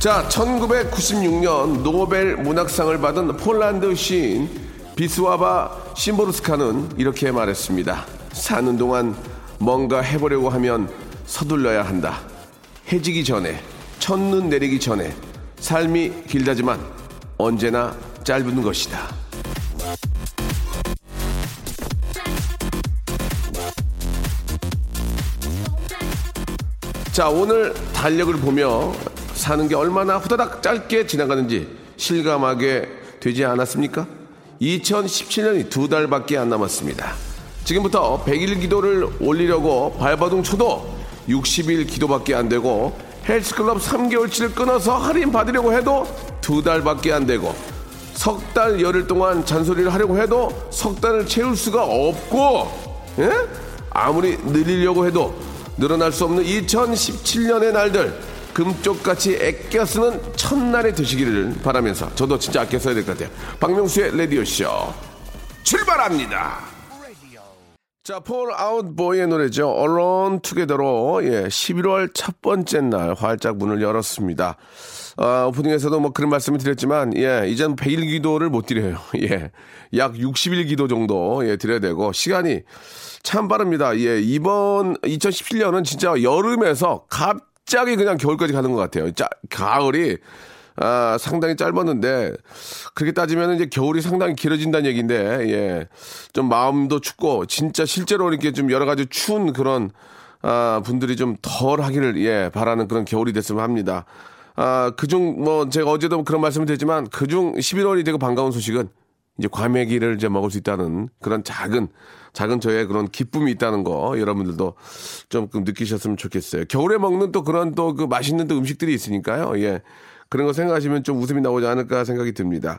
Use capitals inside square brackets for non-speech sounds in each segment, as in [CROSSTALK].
자 1996년 노벨 문학상을 받은 폴란드 시인 비스와바 심보르스카는 이렇게 말했습니다 사는 동안 뭔가 해보려고 하면 서둘러야 한다 해지기 전에 첫눈 내리기 전에 삶이 길다지만 언제나 짧은 것이다. 자, 오늘 달력을 보며 사는 게 얼마나 후다닥 짧게 지나가는지 실감하게 되지 않았습니까? 2017년이 두 달밖에 안 남았습니다. 지금부터 100일 기도를 올리려고 발버둥 쳐도 60일 기도밖에 안 되고 헬스클럽 3개월치를 끊어서 할인 받으려고 해도 두 달밖에 안 되고 석 달 열흘 동안 잔소리를 하려고 해도 석 달을 채울 수가 없고 예? 아무리 늘리려고 해도 늘어날 수 없는 2017년의 날들 금쪽같이 아껴 쓰는 첫날이 되시기를 바라면서 저도 진짜 아껴 써야 될 것 같아요. 박명수의 라디오쇼 출발합니다. 자, 폴 아웃보이의 노래죠. Alone Together로 예, 11월 첫 번째 날 활짝 문을 열었습니다. 아, 오프닝에서도 뭐 그런 말씀을 드렸지만 예, 이젠 100일 기도를 못 드려요. [LAUGHS] 예. 약 60일 기도 정도 예, 드려야 되고 시간이 참 빠릅니다. 예, 이번 2017년은 진짜 여름에서 갑 자기 그냥 겨울까지 가는 것 같아요. 자, 가을이 아, 상당히 짧았는데 그렇게 따지면 이제 겨울이 상당히 길어진다는 얘기인데 예. 좀 마음도 춥고 진짜 실제로 이렇게 좀 여러 가지 추운 그런 아, 분들이 좀 덜 하기를 예, 바라는 그런 겨울이 됐으면 합니다. 아, 그중 뭐 제가 어제도 그런 말씀을 드렸지만 그중 11월이 되고 반가운 소식은 이제 과메기를 이제 먹을 수 있다는 그런 작은 작은 저의 그런 기쁨이 있다는 거 여러분들도 좀 느끼셨으면 좋겠어요. 겨울에 먹는 또 그런 또 그 맛있는 또 음식들이 있으니까요. 예. 그런 거 생각하시면 좀 웃음이 나오지 않을까 생각이 듭니다.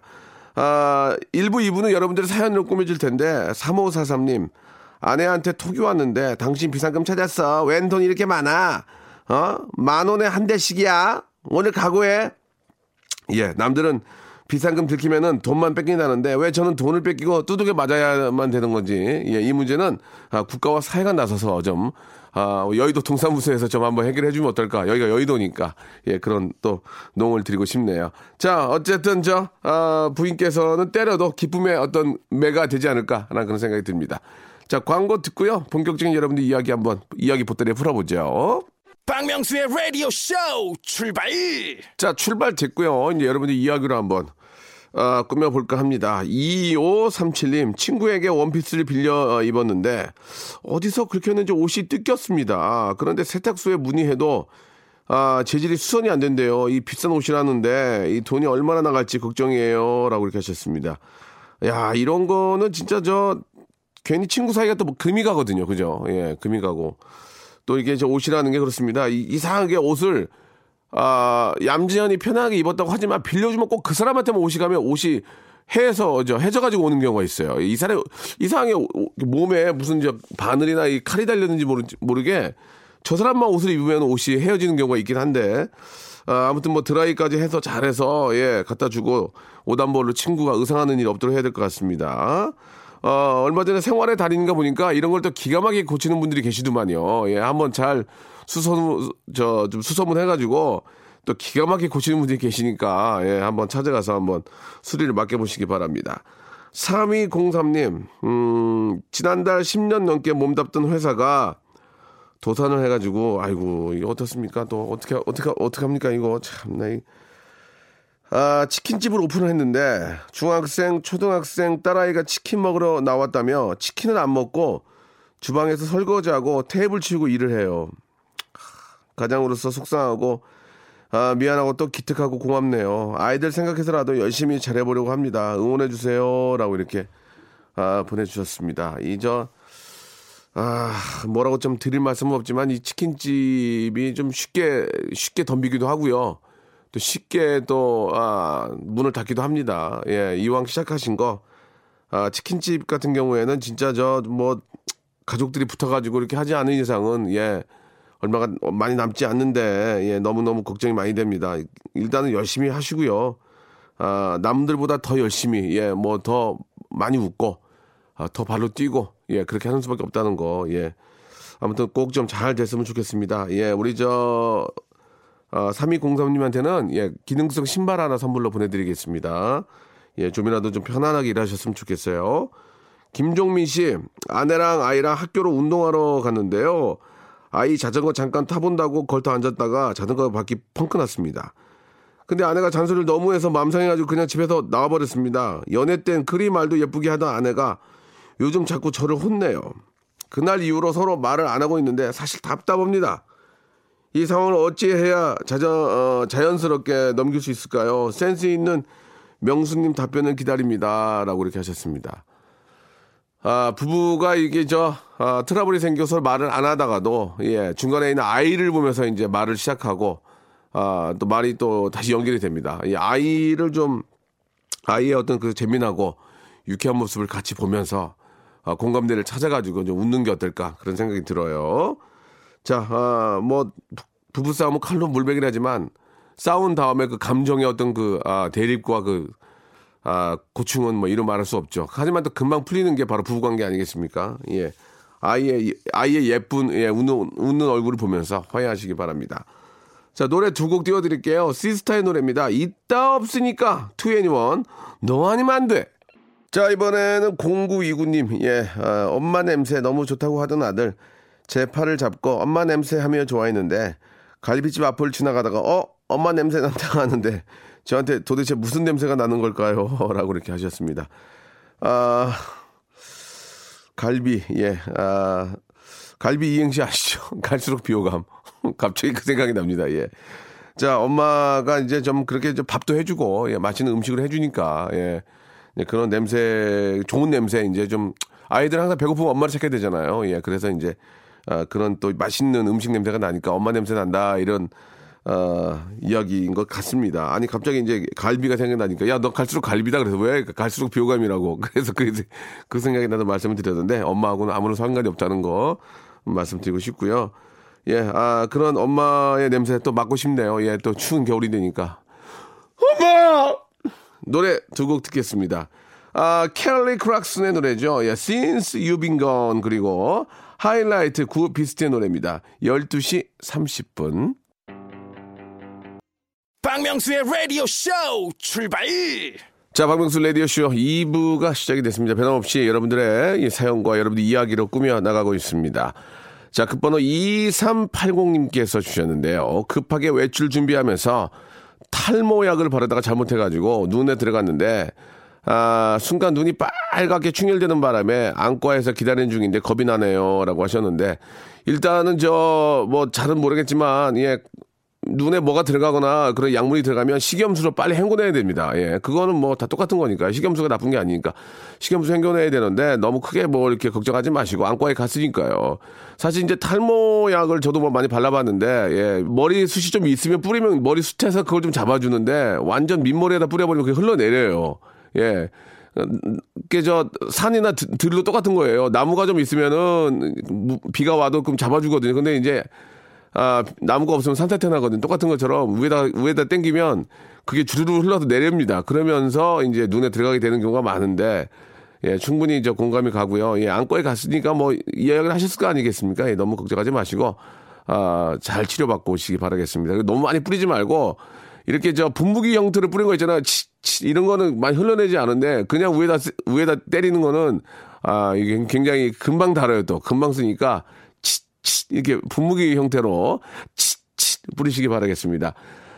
아, 1부, 2부는 여러분들의 사연으로 꾸며질 텐데, 3543님, 아내한테 톡이 왔는데, 당신 비상금 찾았어. 웬 돈 이렇게 많아? 어? 만 원에 한 대씩이야? 오늘 각오해? 예, 남들은 비상금 들키면은 돈만 뺏긴다는데 왜 저는 돈을 뺏기고 두둑에 맞아야만 되는 건지 예, 이 문제는 아, 국가와 사회가 나서서 좀 아, 여의도 동사무소에서 좀 한번 해결해 주면 어떨까 여기가 여의도니까 예 그런 또 농을 드리고 싶네요 자 어쨌든 저 아, 부인께서는 때려도 기쁨의 어떤 매가 되지 않을까라는 그런 생각이 듭니다 자 광고 듣고요 본격적인 여러분들 이야기 한번 이야기 보따리 풀어보죠. 박명수의 Radio Show 출발. 자, 출발 됐고요. 이제 여러분들 이야기로 한번 어, 꾸며볼까 합니다. 2537님, 친구에게 원피스를 빌려 어, 입었는데, 어디서 그렇게 했는지 옷이 뜯겼습니다. 그런데 세탁소에 문의해도, 아, 재질이 수선이 안 된대요. 이 비싼 옷이라는데, 이 돈이 얼마나 나갈지 걱정이에요. 라고 이렇게 하셨습니다. 야, 이런 거는 진짜 저, 괜히 친구 사이가 또 뭐 금이 가거든요. 그죠? 예, 금이 가고. 또 이게 저 옷이라는 게 그렇습니다. 이, 이상하게 옷을 아, 얌전히 편하게 입었다고 하지만 빌려주면 꼭 그 사람한테만 옷이 가면 옷이 해서 저 해져가지고 오는 경우가 있어요. 이 사람 이상하게 오- 몸에 무슨 저 바늘이나 이 칼이 달렸는지 모르, 모르게 저 사람만 옷을 입으면 옷이 헤어지는 경우가 있긴 한데 아, 아무튼 뭐 드라이까지 해서 잘해서 예 갖다 주고 오단볼로 친구가 의상하는 일 없도록 해야 될 것 같습니다. 어, 얼마 전에 생활의 달인가 보니까 이런 걸 또 기가 막히게 고치는 분들이 계시더만요. 예, 한번 잘 수소문, 저, 좀 수소문 해가지고 또 기가 막히게 고치는 분들이 계시니까, 예, 한번 찾아가서 한번 수리를 맡겨보시기 바랍니다. 3203님, 음, 지난달 10년 넘게 몸담던 회사가 도산을 해가지고, 아이고, 이거 어떻습니까? 또 어떻게, 어떻게, 어떻게 합니까? 이거 참 나, 이 아, 치킨집을 오픈을 했는데 중학생, 초등학생 딸아이가 치킨 먹으러 나왔다며 치킨을 안 먹고 주방에서 설거지하고 테이블 치우고 일을 해요. 가장으로서 속상하고 아, 미안하고 또 기특하고 고맙네요. 아이들 생각해서라도 열심히 잘해보려고 합니다. 응원해주세요. 라고 이렇게 아, 보내주셨습니다. 이 저, 아, 뭐라고 좀 드릴 말씀은 없지만 이 치킨집이 좀 쉽게, 쉽게 덤비기도 하고요. 또 쉽게 또, 아, 문을 닫기도 합니다. 예, 이왕 시작하신 거, 아, 치킨집 같은 경우에는 진짜 저, 뭐, 가족들이 붙어가지고 이렇게 하지 않은 이상은, 예, 얼마가 많이 남지 않는데, 예, 너무너무 걱정이 많이 됩니다. 일단은 열심히 하시고요. 아, 남들보다 더 열심히, 예, 뭐 더 많이 웃고, 아, 더 발로 뛰고, 예, 그렇게 하는 수밖에 없다는 거, 예. 아무튼 꼭 좀 잘 됐으면 좋겠습니다. 예, 우리 저, 어, 3203님한테는, 예, 기능성 신발 하나 선물로 보내드리겠습니다. 예, 좀이라도 좀 편안하게 일하셨으면 좋겠어요. 김종민 씨, 아내랑 아이랑 학교로 운동하러 갔는데요. 아이 자전거 잠깐 타본다고 걸터 앉았다가 자전거 바퀴 펑크 났습니다. 근데 아내가 잔소리를 너무 해서 맘 상해가지고 그냥 집에서 나와버렸습니다. 연애 땐 그리 말도 예쁘게 하던 아내가 요즘 자꾸 저를 혼내요. 그날 이후로 서로 말을 안 하고 있는데 사실 답답합니다. 이 상황을 어찌해야 자전, 어, 자연스럽게 넘길 수 있을까요? 센스 있는 명수님 답변을 기다립니다. 라고 이렇게 하셨습니다. 아, 부부가 이게 저, 아, 트러블이 생겨서 말을 안 하다가도, 예, 중간에 있는 아이를 보면서 이제 말을 시작하고, 아, 또 말이 또 다시 연결이 됩니다. 이 아이를 좀, 아이의 어떤 그 재미나고 유쾌한 모습을 같이 보면서, 아, 공감대를 찾아가지고 좀 웃는 게 어떨까 그런 생각이 들어요. 자, 아, 뭐, 부부싸움은 칼로 물베기라지만, 싸운 다음에 그 감정의 어떤 그, 아, 대립과 그, 아, 고충은 뭐 이루 말할 수 없죠. 하지만 또 금방 풀리는 게 바로 부부관계 아니겠습니까? 예. 아이의, 아이의 예쁜, 예, 웃는, 웃는 얼굴을 보면서 화해하시기 바랍니다. 자, 노래 두 곡 띄워드릴게요. 시스타의 노래입니다. 있다 없으니까, 2NE1. 너 아니면 안 돼. 자, 이번에는 0929님, 예, 아, 엄마 냄새 너무 좋다고 하던 아들, 제 팔을 잡고 엄마 냄새 하며 좋아했는데, 갈비집 앞을 지나가다가, 어? 엄마 냄새 난다 하는데, 저한테 도대체 무슨 냄새가 나는 걸까요? [LAUGHS] 라고 이렇게 하셨습니다. 아, 갈비, 예, 아, 갈비 이행시 아시죠? [LAUGHS] 갈수록 비호감. [LAUGHS] 갑자기 그 생각이 납니다, 예. 자, 엄마가 이제 좀 그렇게 좀 밥도 해주고, 예, 맛있는 음식을 해주니까, 예. 예, 그런 냄새, 좋은 냄새, 이제 좀, 아이들 항상 배고프면 엄마를 찾게 되잖아요. 예, 그래서 이제, 아, 그런 또 맛있는 음식 냄새가 나니까 엄마 냄새 난다, 이런, 어, 이야기인 것 같습니다. 아니, 갑자기 이제 갈비가 생각나니까, 야, 너 갈수록 갈비다. 그래서 왜 갈수록 비호감이라고. [LAUGHS] 그래서 그, 그 생각이 나서 말씀을 드렸는데, 엄마하고는 아무런 상관이 없다는 거 말씀드리고 싶고요. 예, 아, 그런 엄마의 냄새 또 맡고 싶네요. 예, 또 추운 겨울이 되니까. 엄마! 노래 두 곡 듣겠습니다. 아, 켈리 크락슨의 노래죠. 예, Since You've Been Gone. 그리고 하이라이트 구 비스트의 노래입니다. 12시 30분. 박명수의 라디오 쇼 출발! 자, 박명수 라디오쇼 2부가 시작이 됐습니다. 변함없이 여러분들의 이 사연과 여러분들 이야기로 꾸며 나가고 있습니다. 자, 끝번호 2380님께서 주셨는데요. 급하게 외출 준비하면서 탈모약을 바르다가 잘못해가지고 눈에 들어갔는데, 아, 순간 눈이 빨갛게 충혈되는 바람에 안과에서 기다리는 중인데 겁이 나네요. 라고 하셨는데, 일단은 저, 뭐, 잘은 모르겠지만, 예, 눈에 뭐가 들어가거나 그런 약물이 들어가면 식염수로 빨리 헹궈내야 됩니다. 예. 그거는 뭐 다 똑같은 거니까. 식염수가 나쁜 게 아니니까. 식염수 헹궈내야 되는데 너무 크게 뭐 이렇게 걱정하지 마시고 안과에 갔으니까요. 사실 이제 탈모약을 저도 뭐 많이 발라봤는데, 예. 머리 숱이 좀 있으면 뿌리면 머리 숱에서 그걸 좀 잡아주는데 완전 민머리에다 뿌려버리면 그게 흘러내려요. 예. 그게 저 산이나 들- 들도 똑같은 거예요. 나무가 좀 있으면은 무- 비가 와도 그럼 잡아주거든요. 근데 이제 아, 나무가 없으면 산타태 나거든. 똑같은 것처럼 위에다, 위에다 땡기면 그게 주르르 흘러서 내립니다. 그러면서 이제 눈에 들어가게 되는 경우가 많은데, 예, 충분히 저 공감이 가고요. 예, 안과에 갔으니까 뭐 이야기를 하셨을 거 아니겠습니까? 예, 너무 걱정하지 마시고, 아, 잘 치료받고 오시기 바라겠습니다. 너무 많이 뿌리지 말고, 이렇게 저 분무기 형태로 뿌린 거 있잖아요. 치, 치, 이런 거는 많이 흘러내지 않은데, 그냥 위에다, 쓰- 위에다 때리는 거는, 아, 이게 굉장히 금방 달아요 또. 금방 쓰니까, 치, 치, 이렇게 분무기 형태로 치, 치 뿌리시기 바라겠습니다.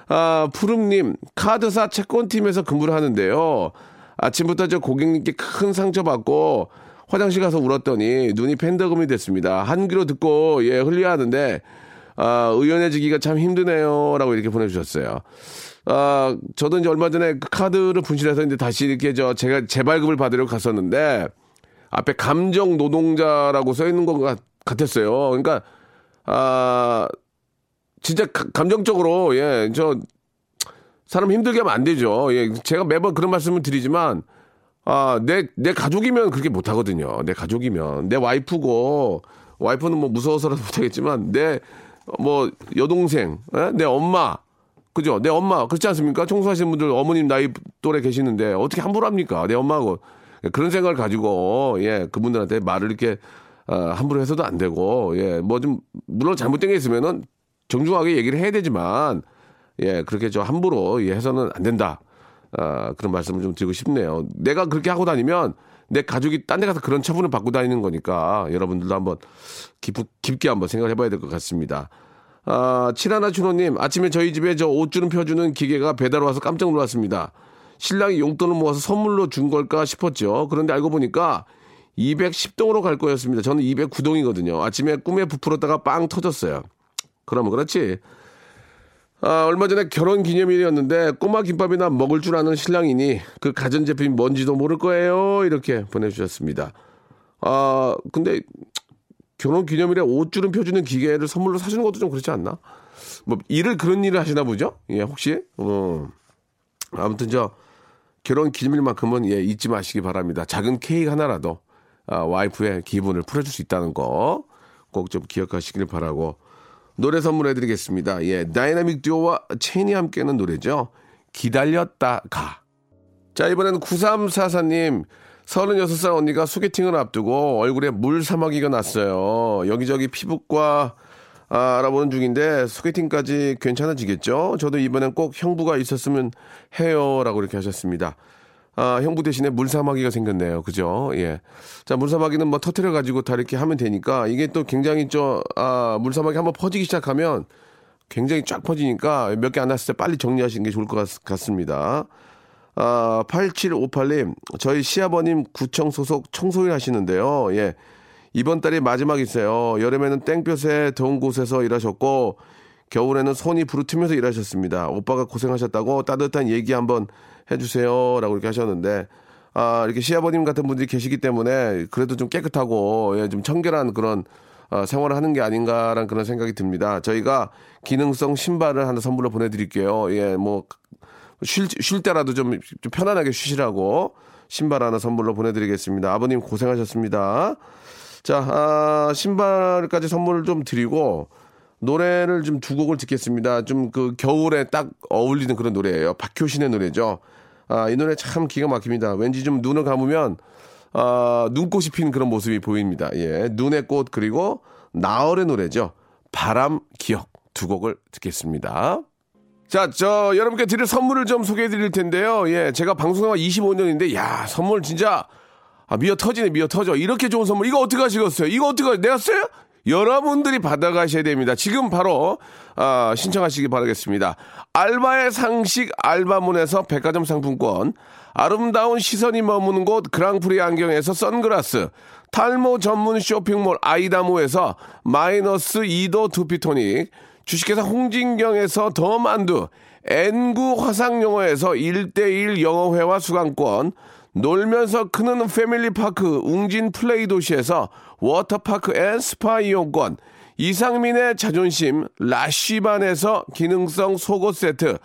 아, 푸름님, 카드사 채권팀에서 근무를 하는데요. 아침부터 저 고객님께 큰 상처 받고 화장실 가서 울었더니 눈이 팬더금이 됐습니다. 한 귀로 듣고 예, 흘려야 하는데, 아, 의연해지기가 참 힘드네요. 라고 이렇게 보내주셨어요. 아, 저도 이제 얼마 전에 그 카드를 분실해서 이제 다시 이렇게 저 제가 재발급을 받으려고 갔었는데, 앞에 감정 노동자라고 써 있는 것 같- 같았어요. 그러니까 아 진짜 가- 감정적으로 예 저 사람 힘들게 하면 안 되죠. 예, 제가 매번 그런 말씀을 드리지만 아, 내, 내 가족이면 그렇게 못 하거든요. 내 가족이면. 내 와이프고, 와이프는 뭐 무서워서라도 못하겠지만, 내, 뭐, 여동생, 에? 내 엄마, 그죠? 내 엄마, 그렇지 않습니까? 청소하시는 분들 어머님 나이 또래 계시는데, 어떻게 함부로 합니까? 내 엄마하고. 그런 생각을 가지고, 예, 그분들한테 말을 이렇게, 아, 함부로 해서도 안 되고, 예, 뭐 좀, 물론 잘못된 게 있으면은 정중하게 얘기를 해야 되지만, 예, 그렇게 저 함부로 예, 해서는 안 된다. 아, 그런 말씀을 좀 드리고 싶네요. 내가 그렇게 하고 다니면 내 가족이 딴 데 가서 그런 처분을 받고 다니는 거니까 여러분들도 한번 깊, 깊게 한번 생각을 해봐야 될 것 같습니다. 아, 칠하나 준호님, 아침에 저희 집에 저 옷주름 펴주는 기계가 배달 와서 깜짝 놀랐습니다. 신랑이 용돈을 모아서 선물로 준 걸까 싶었죠. 그런데 알고 보니까 210동으로 갈 거였습니다. 저는 209동이거든요. 아침에 꿈에 부풀었다가 빵 터졌어요. 그러면 그렇지. 아, 얼마 전에 결혼 기념일이었는데 꼬마 김밥이나 먹을 줄 아는 신랑이니 그 가전제품이 뭔지도 모를 거예요. 이렇게 보내주셨습니다. 아, 근데 결혼 기념일에 옷 주름 펴주는 기계를 선물로 사주는 것도 좀 그렇지 않나? 뭐 일을 그런 일을 하시나 보죠? 예, 혹시? 어. 아무튼 저 결혼 기념일만큼은 예, 잊지 마시기 바랍니다. 작은 케이크 하나라도 아, 와이프의 기분을 풀어줄 수 있다는 거 꼭 좀 기억하시길 바라고 노래 선물해드리겠습니다. 예, 다이나믹 듀오와 첸이 함께하는 노래죠. 기다렸다 가. 자, 이번에는 9344님. 36살 언니가 소개팅을 앞두고 얼굴에 물 사마귀가 났어요. 여기저기 피부과 아, 알아보는 중인데 소개팅까지 괜찮아지겠죠? 저도 이번엔 꼭 형부가 있었으면 해요. 라고 이렇게 하셨습니다. 아, 형부 대신에 물사마귀가 생겼네요. 그죠? 예. 자, 물사마귀는 뭐 터트려가지고 다 이렇게 하면 되니까 이게 또 굉장히 저, 아, 물사마귀 한번 퍼지기 시작하면 굉장히 쫙 퍼지니까 몇 개 안 났을 때 빨리 정리하시는 게 좋을 것 같, 같습니다. 아, 8758님, 저희 시아버님 구청 소속 청소일 하시는데요. 예. 이번 달이 마지막이세요. 여름에는 땡볕에 더운 곳에서 일하셨고, 겨울에는 손이 부르트면서 일하셨습니다. 오빠가 고생하셨다고 따뜻한 얘기 한번 해주세요. 라고 이렇게 하셨는데, 아, 이렇게 시아버님 같은 분들이 계시기 때문에 그래도 좀 깨끗하고, 예, 좀 청결한 그런 어, 생활을 하는 게 아닌가라는 그런 생각이 듭니다. 저희가 기능성 신발을 하나 선물로 보내드릴게요. 예, 뭐, 쉴, 쉴 때라도 좀, 좀 편안하게 쉬시라고 신발 하나 선물로 보내드리겠습니다. 아버님 고생하셨습니다. 자, 아, 신발까지 선물을 좀 드리고, 노래를 좀 두 곡을 듣겠습니다. 좀 그 겨울에 딱 어울리는 그런 노래예요. 박효신의 노래죠. 아, 이 노래 참 기가 막힙니다. 왠지 좀 눈을 감으면 아, 눈꽃이 핀 그런 모습이 보입니다. 예. 눈의 꽃 그리고 나얼의 노래죠. 바람 기억 두 곡을 듣겠습니다. 자, 저 여러분께 드릴 선물을 좀 소개해 드릴 텐데요. 예. 제가 방송한 25년인데 야, 선물 진짜 아, 미어 터지네, 미어 터져. 이렇게 좋은 선물. 이거 어떻게 하시겠어요? 이거 어떻게, 내가 써요? 여러분들이 받아가셔야 됩니다. 지금 바로 아, 신청하시기 바라겠습니다. 알바의 상식 알바문에서 백화점 상품권, 아름다운 시선이 머무는 곳 그랑프리 안경에서 선글라스, 탈모 전문 쇼핑몰 아이다모에서 마이너스 2도 두피토닉, 주식회사 홍진경에서 더 만두, N구 화상영어에서 1대1 영어회화 수강권, 놀면서 크는 패밀리파크 웅진 플레이 도시에서 워터파크 and 스파 이용권, 이상민의 자존심 라쉬반에서 기능성 속옷 세트,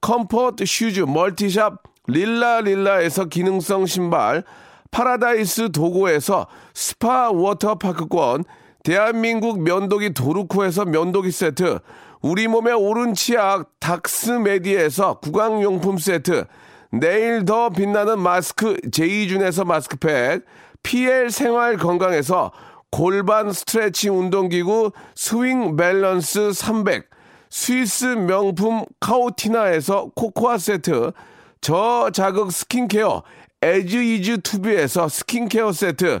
comfort shoes multi shop 릴라릴라에서 기능성 신발, 파라다이스 도고에서 스파 워터파크권, 대한민국 면도기 도루코에서 면도기 세트, 우리 몸의 오른 치약 닥스메디에서 구강용품 세트, 내일 더 빛나는 마스크 제이준에서 마스크팩, PL 생활 건강에서 골반 스트레칭 운동기구 스윙 밸런스 300, 스위스 명품 카오티나에서 코코아 세트, 저자극 스킨케어 에즈이즈 투비에서 스킨케어 세트,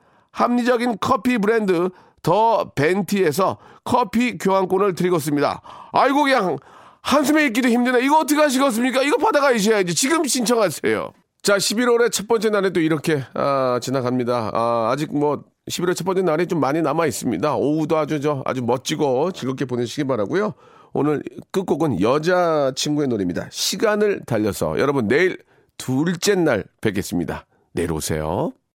합리적인 커피 브랜드 더 벤티에서 커피 교환권을 드리겠습니다. 아이고 그냥 한숨에 있기도 힘드네. 이거 어떻게 하시겠습니까? 이거 받아가셔야지. 지금 신청하세요. 자, 11월의 첫 번째 날에 또 이렇게 아, 지나갑니다. 아, 아직 뭐 11월 첫 번째 날이 좀 많이 남아 있습니다. 오후도 아주 저 아주 멋지고 즐겁게 보내시기 바라고요. 오늘 끝곡은 여자 친구의 노래입니다. 시간을 달려서 여러분 내일 둘째 날 뵙겠습니다. 내일 오세요.